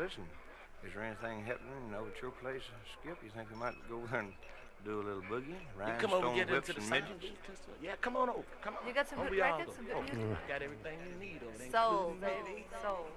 listen, is there anything happening over at your place, Skip? You think we might go there and do a little boogie? You come over, Rhinestone get whips into the and sound. Yeah, come on over. Come on. You got some Don't good records, some good oh, music? Got everything you need over there. Soul, including baby, soul.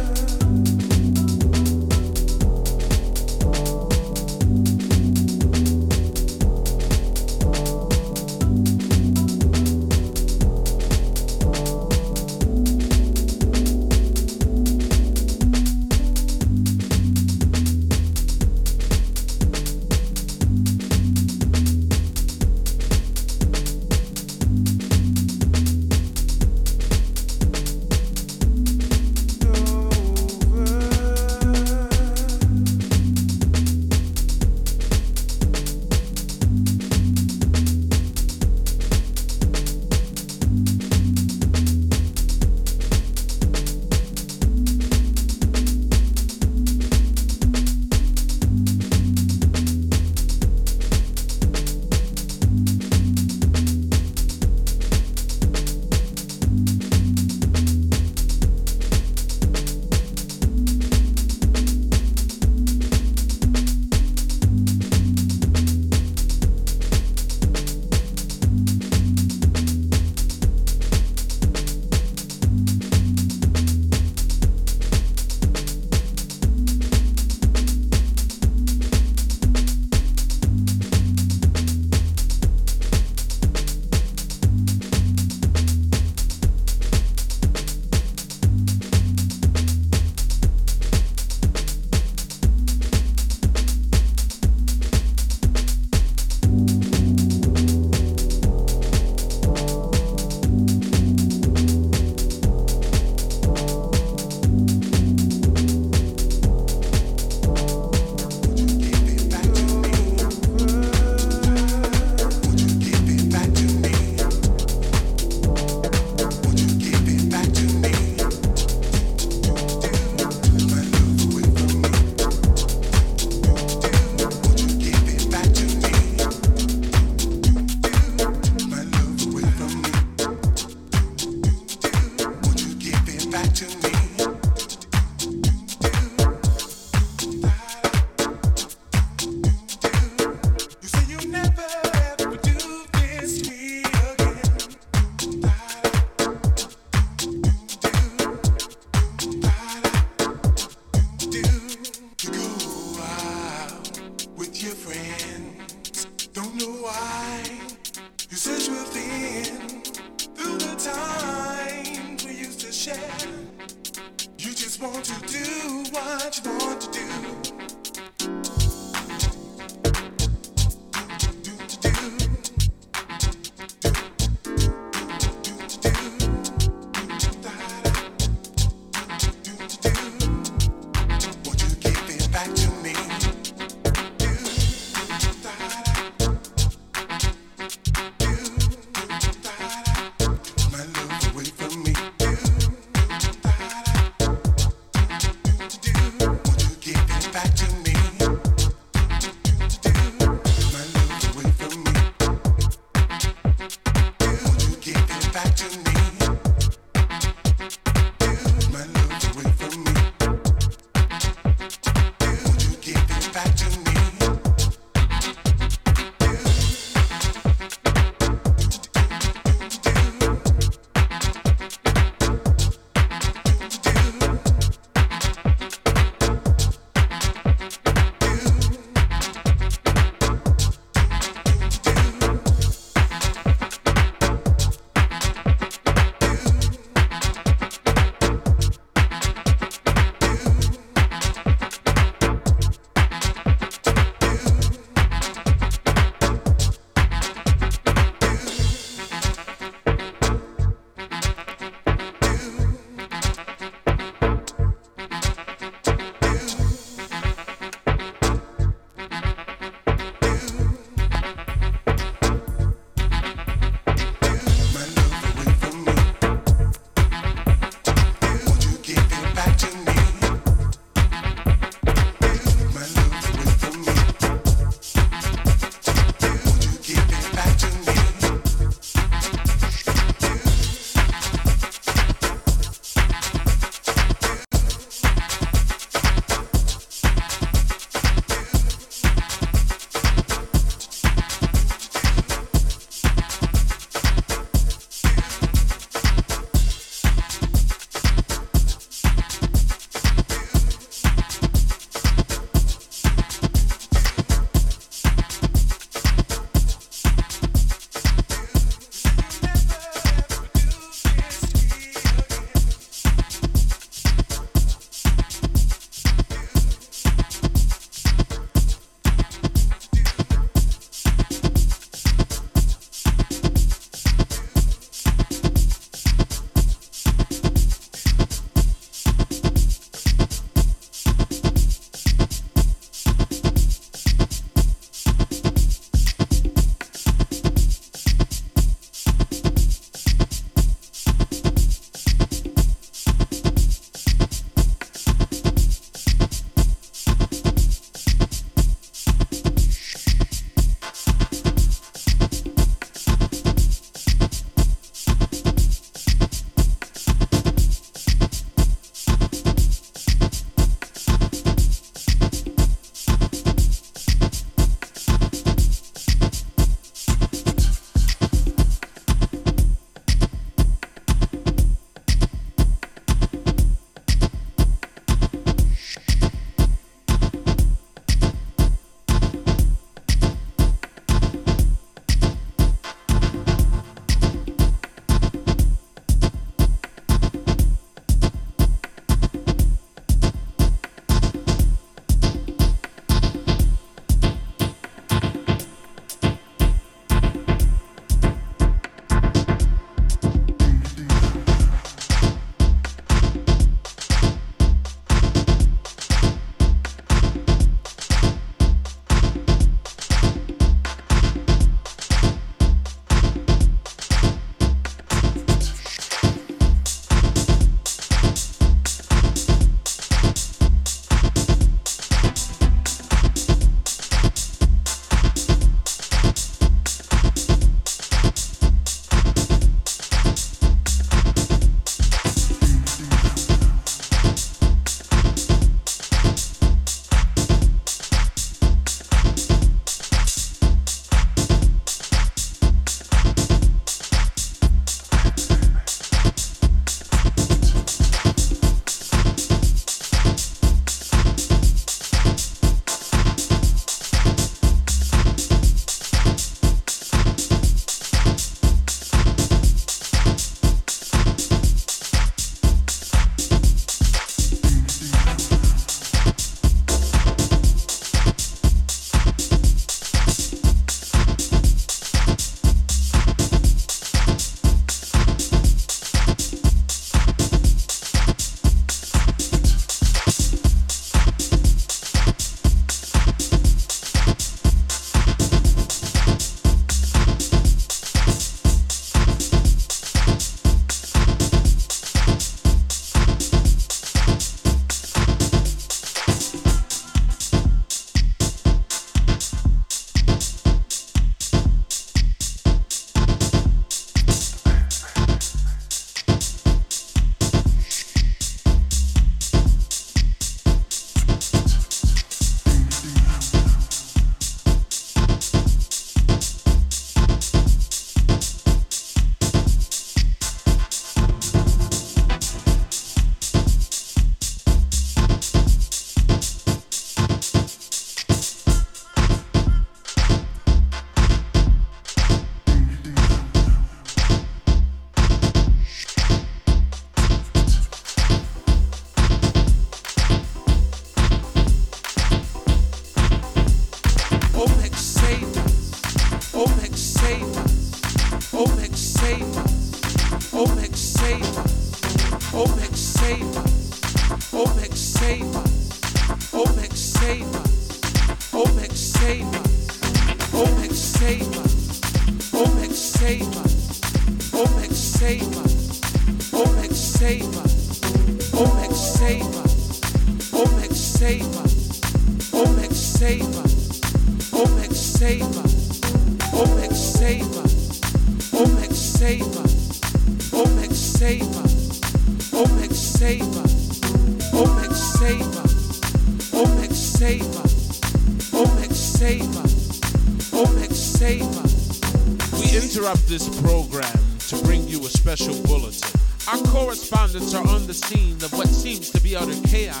We interrupt this program to bring you a special bulletin. Our correspondents are on the scene of what seems to be utter chaos.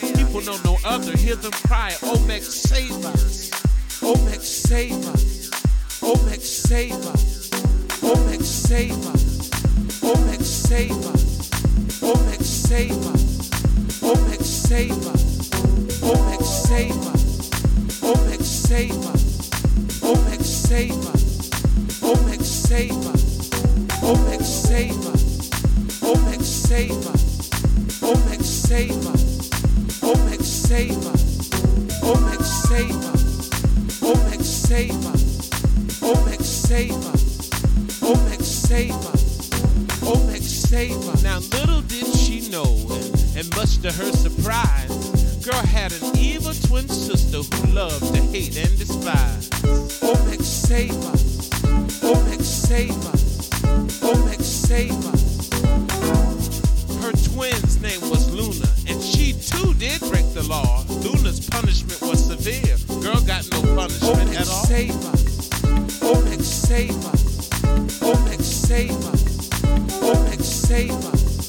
People know no other. Hear them cry, Omex, save us. Omex save us. Omex save us. Omex save us. Omex save us. Omex save us. Omex save us. Omex save us. Omex save us. Omex save us. Omex save us. Omex save us. Omex save us. Omex save us. Oh, Omex save us. Oh, Omex save us. Oh, Omex save us. Omex save us. Save us. Save us. Now, little did she know, and, much to her surprise, girl had an evil twin sister who loved to hate and despise. Save us. Save us. Save us. Her twin's name was the law. Luna's punishment was severe. Girl got no punishment at all. save us. Omex save us. Omex save us. Omex save us.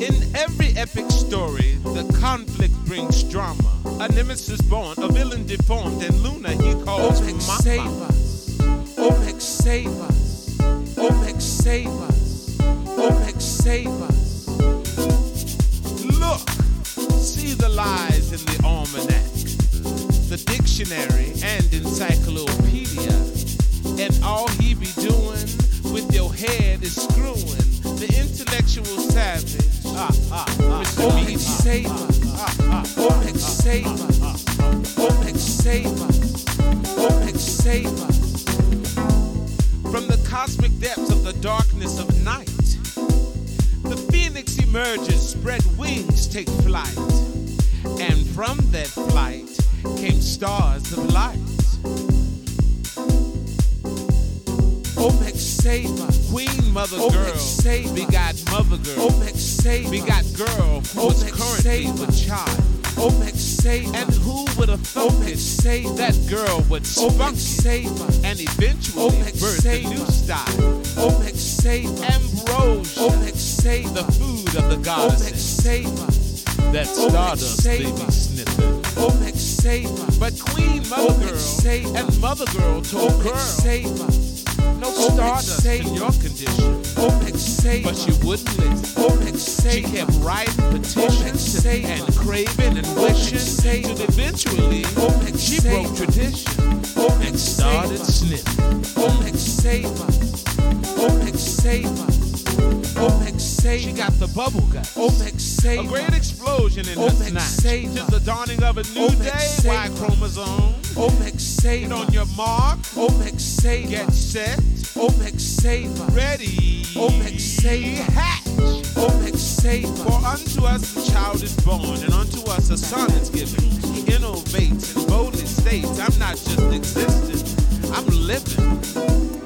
In every epic story, the conflict brings drama. A nemesis born, a villain deformed, and Luna he calls Omex save us. Omex save us. Omex save us. Omex save us. Lies in the almanac, the dictionary and encyclopedia, and all he be doing with your head is screwing the intellectual savage. Ah, ah, ah. Omex Media. save us. Omex save us. Omex save us. Omex save us. From the cosmic depths of the darkness of night, the phoenix emerges, spread wings, take flight. And from that flight came stars of light. Omex save us. Queen Mother Omex Girl save us. begot Mother Girl. Omex save begot. Girl who was currently save the child. Omex save And who would have thought Omex save That girl would Omex spunk it save us. and eventually Omex birth a new style. Omex save. Ambrosia, Omex save the food of the Omex goddesses that oh, stardust baby snippet. Oh, save But Queen Mother oh, Girl and Mother Girl told oh, Girl Saver. No oh, stardust Saver. in your condition. Oh, save But she wouldn't listen. Oh, Saver. She kept writing petitions oh, and craving and wishing. Oh, and eventually, oh, she broke tradition oh, and started sniffing. Oh, Saver. Oh, save Omex save She got the bubble gut. Omex A great explosion in Omex save Tis us. the dawning of a new Omex day. save Y chromosome. Omex Get on your mark. Omex save Get set. Omex us. Ready. Omex us. Hatch. Omex For unto us a child is born, and unto us a son is given. He innovates and boldly states, I'm not just existing, I'm living.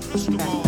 Crystal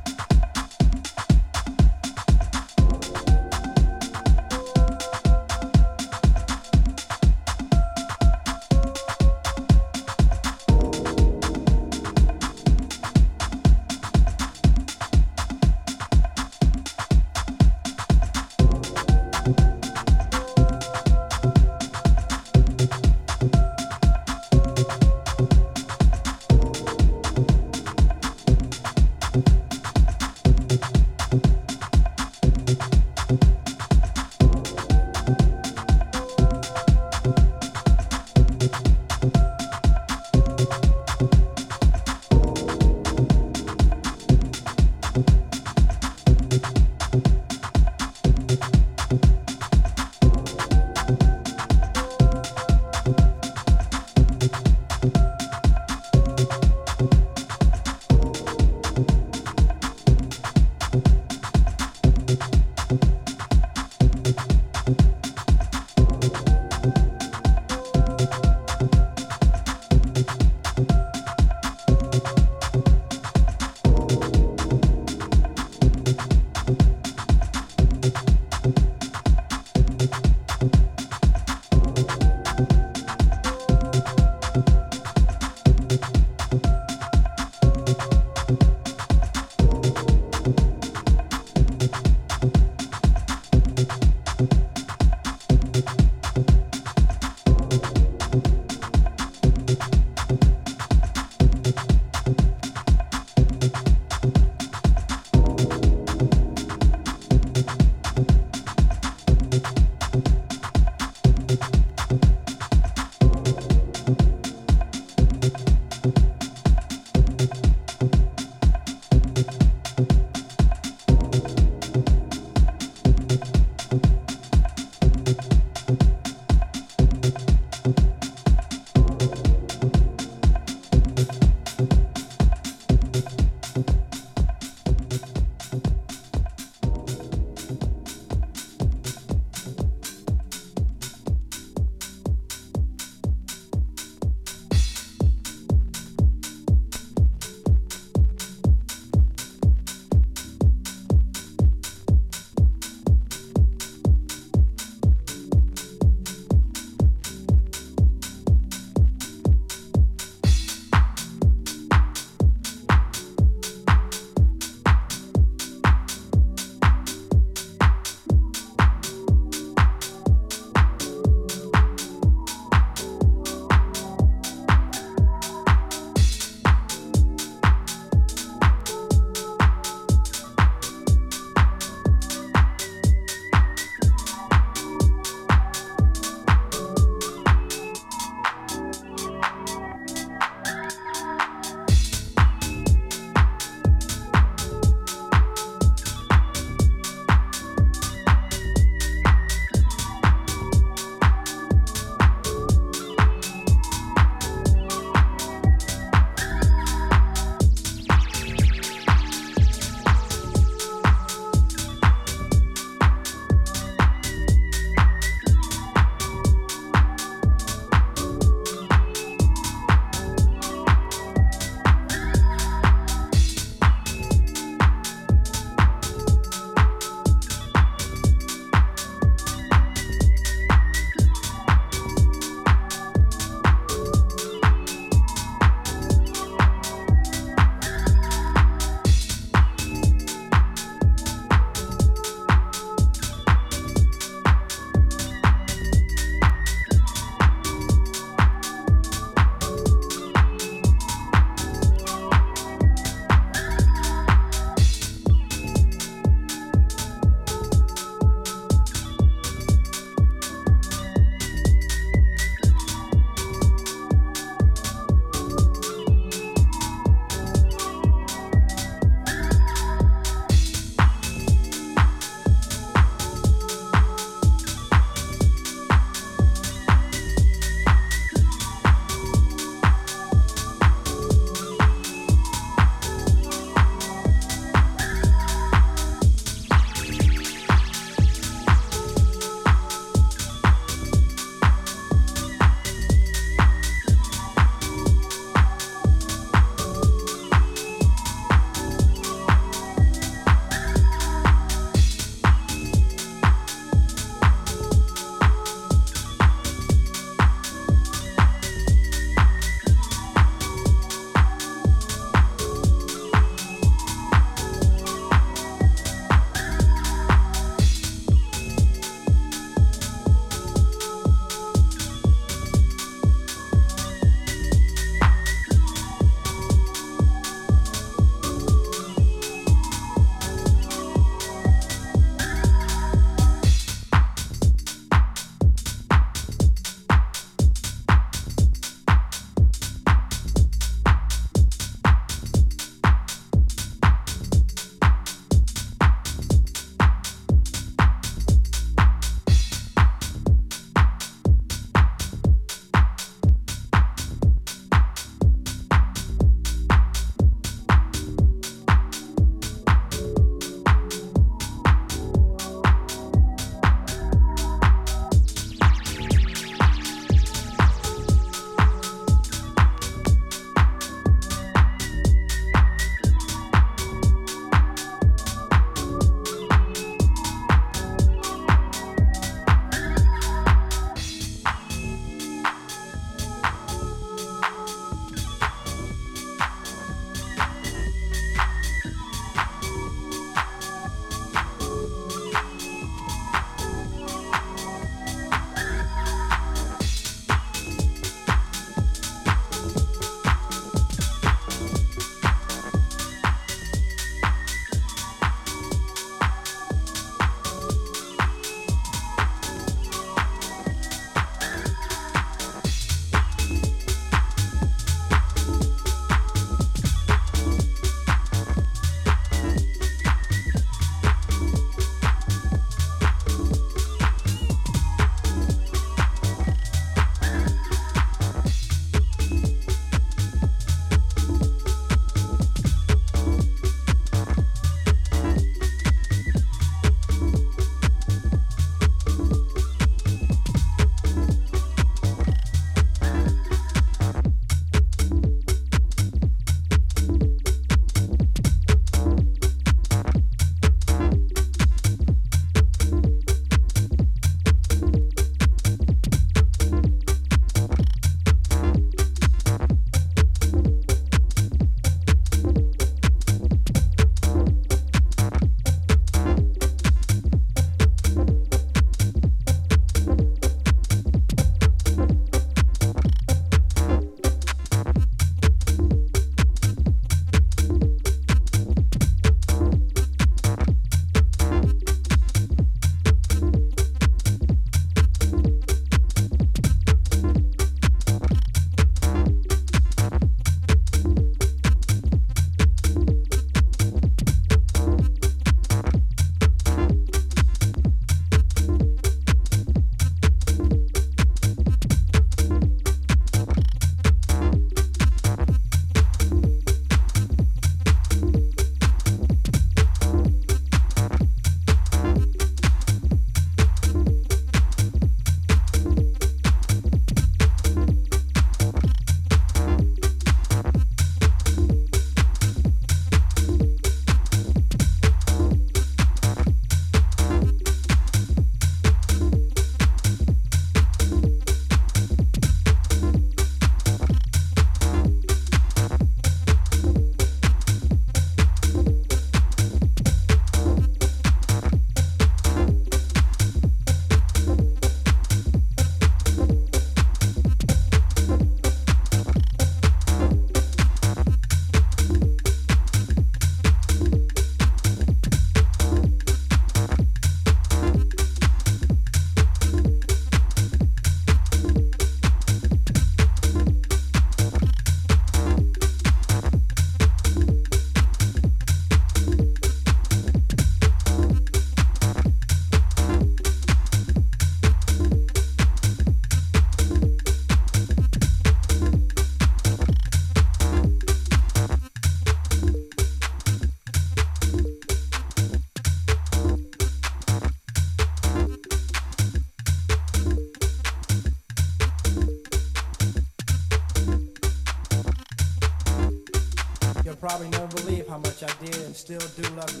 still do love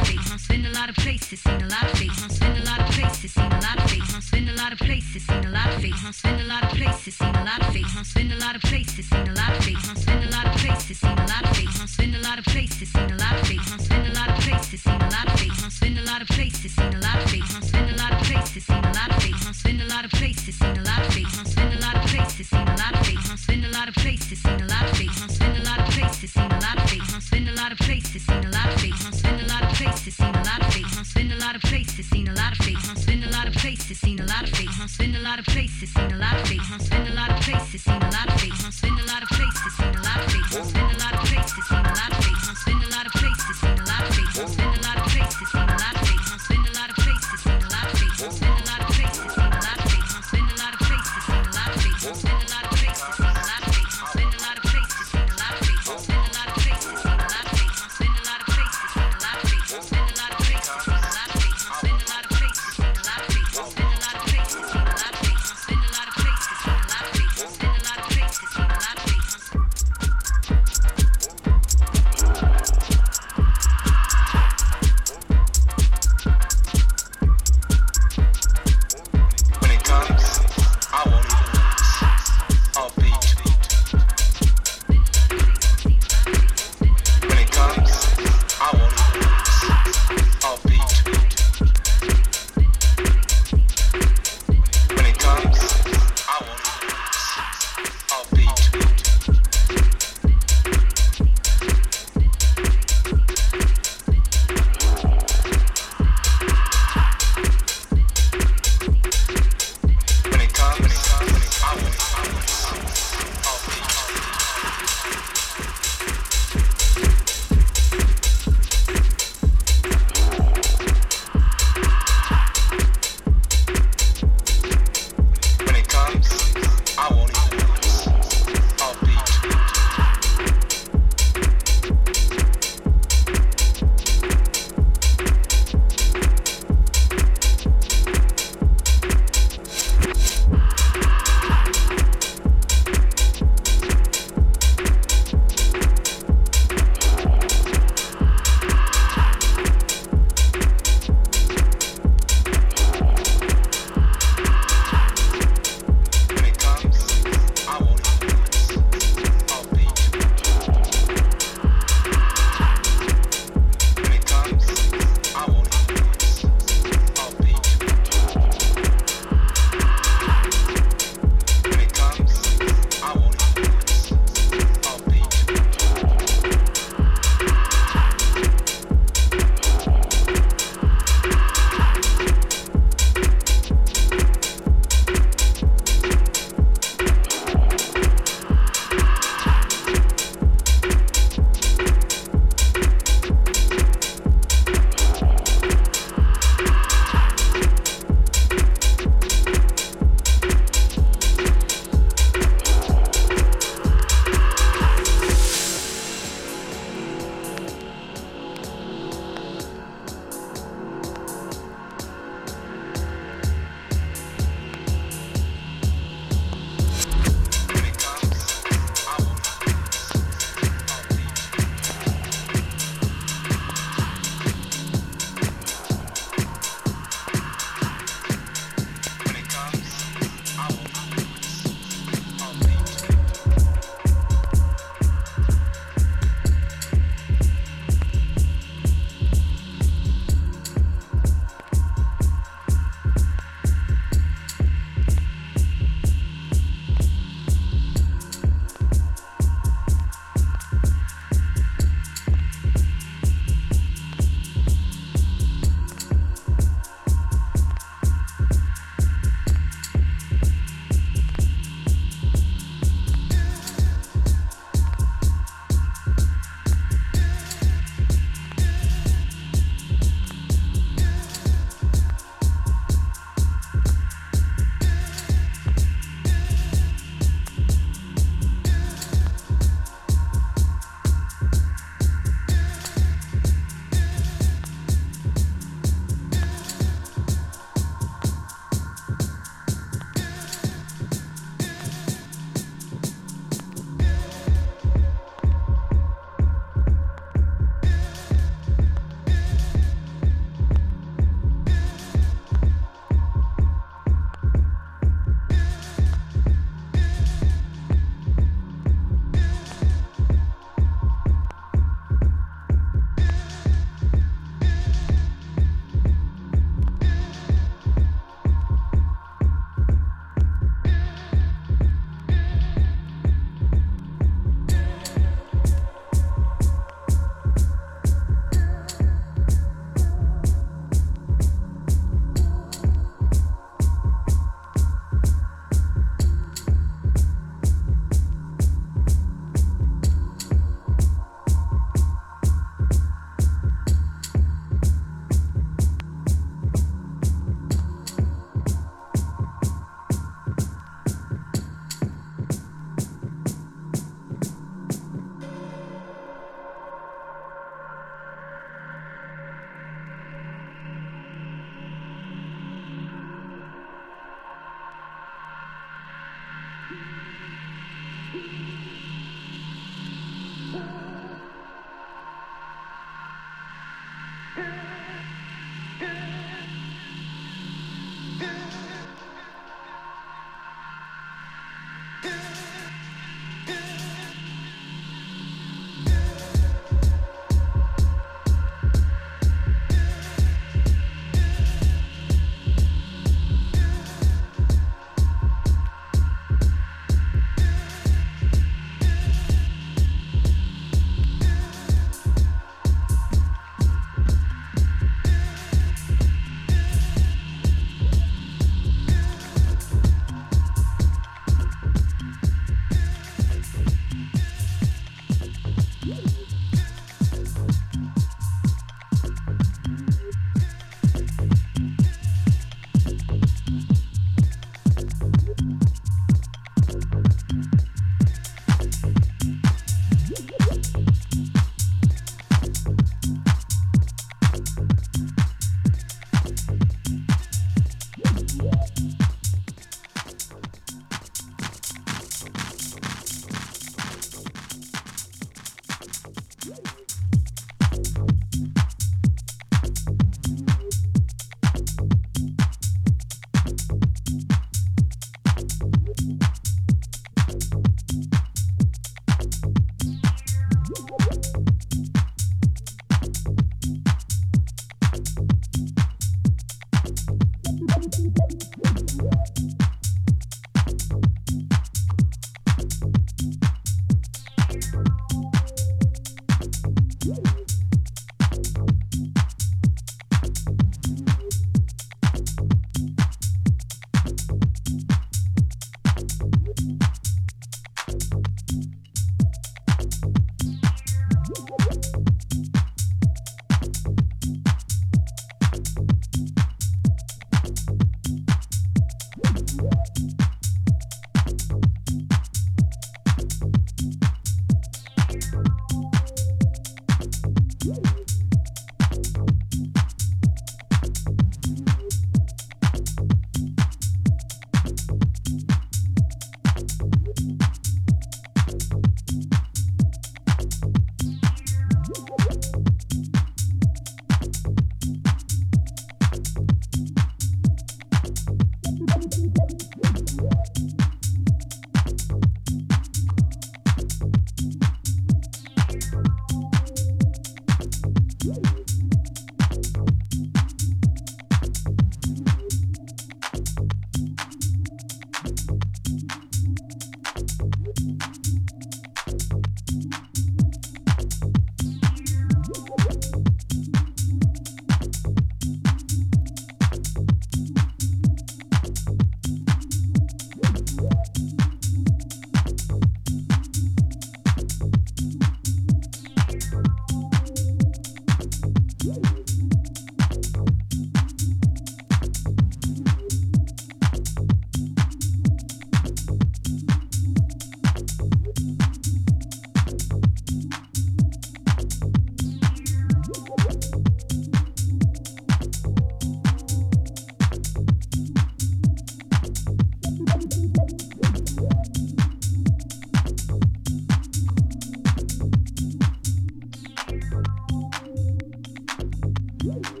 Bye.